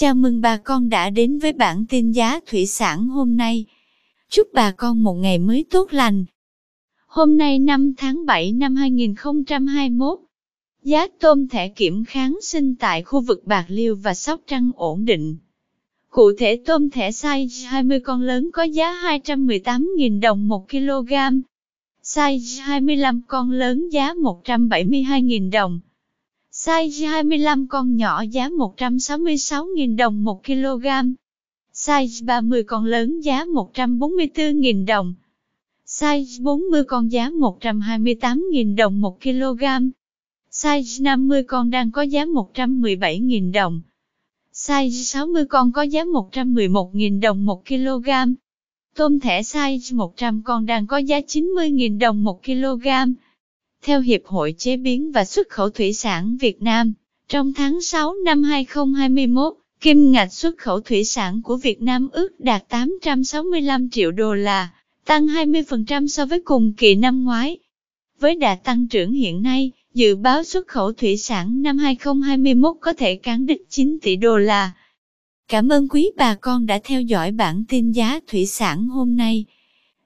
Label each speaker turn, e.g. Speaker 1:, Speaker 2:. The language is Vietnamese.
Speaker 1: Chào mừng bà con đã đến với bản tin giá thủy sản hôm nay. Chúc bà con một ngày mới tốt lành. Hôm nay 5 tháng 7 năm 2021, giá tôm thẻ kiểm kháng sinh tại khu vực Bạc Liêu và Sóc Trăng ổn định. Cụ thể tôm thẻ size 20 con lớn có giá 218.000 đồng 1 kg, size 25 con lớn giá 172.000 đồng. Size 25 con nhỏ giá 166.000 đồng 1 kg. Size 30 con lớn giá 144.000 đồng. Size 40 con giá 128.000 đồng 1 kg. Size 50 con đang có giá 117.000 đồng. Size 60 con có giá 111.000 đồng 1 kg. Tôm thẻ size 100 con đang có giá 90.000 đồng 1 kg. Theo Hiệp hội Chế biến và Xuất khẩu Thủy sản Việt Nam, trong tháng 6 năm 2021, kim ngạch xuất khẩu thủy sản của Việt Nam ước đạt 865 triệu đô la, tăng 20% so với cùng kỳ năm ngoái. Với đà tăng trưởng hiện nay, dự báo xuất khẩu thủy sản năm 2021 có thể cán đích 9 tỷ đô la. Cảm ơn quý bà con đã theo dõi bản tin giá thủy sản hôm nay.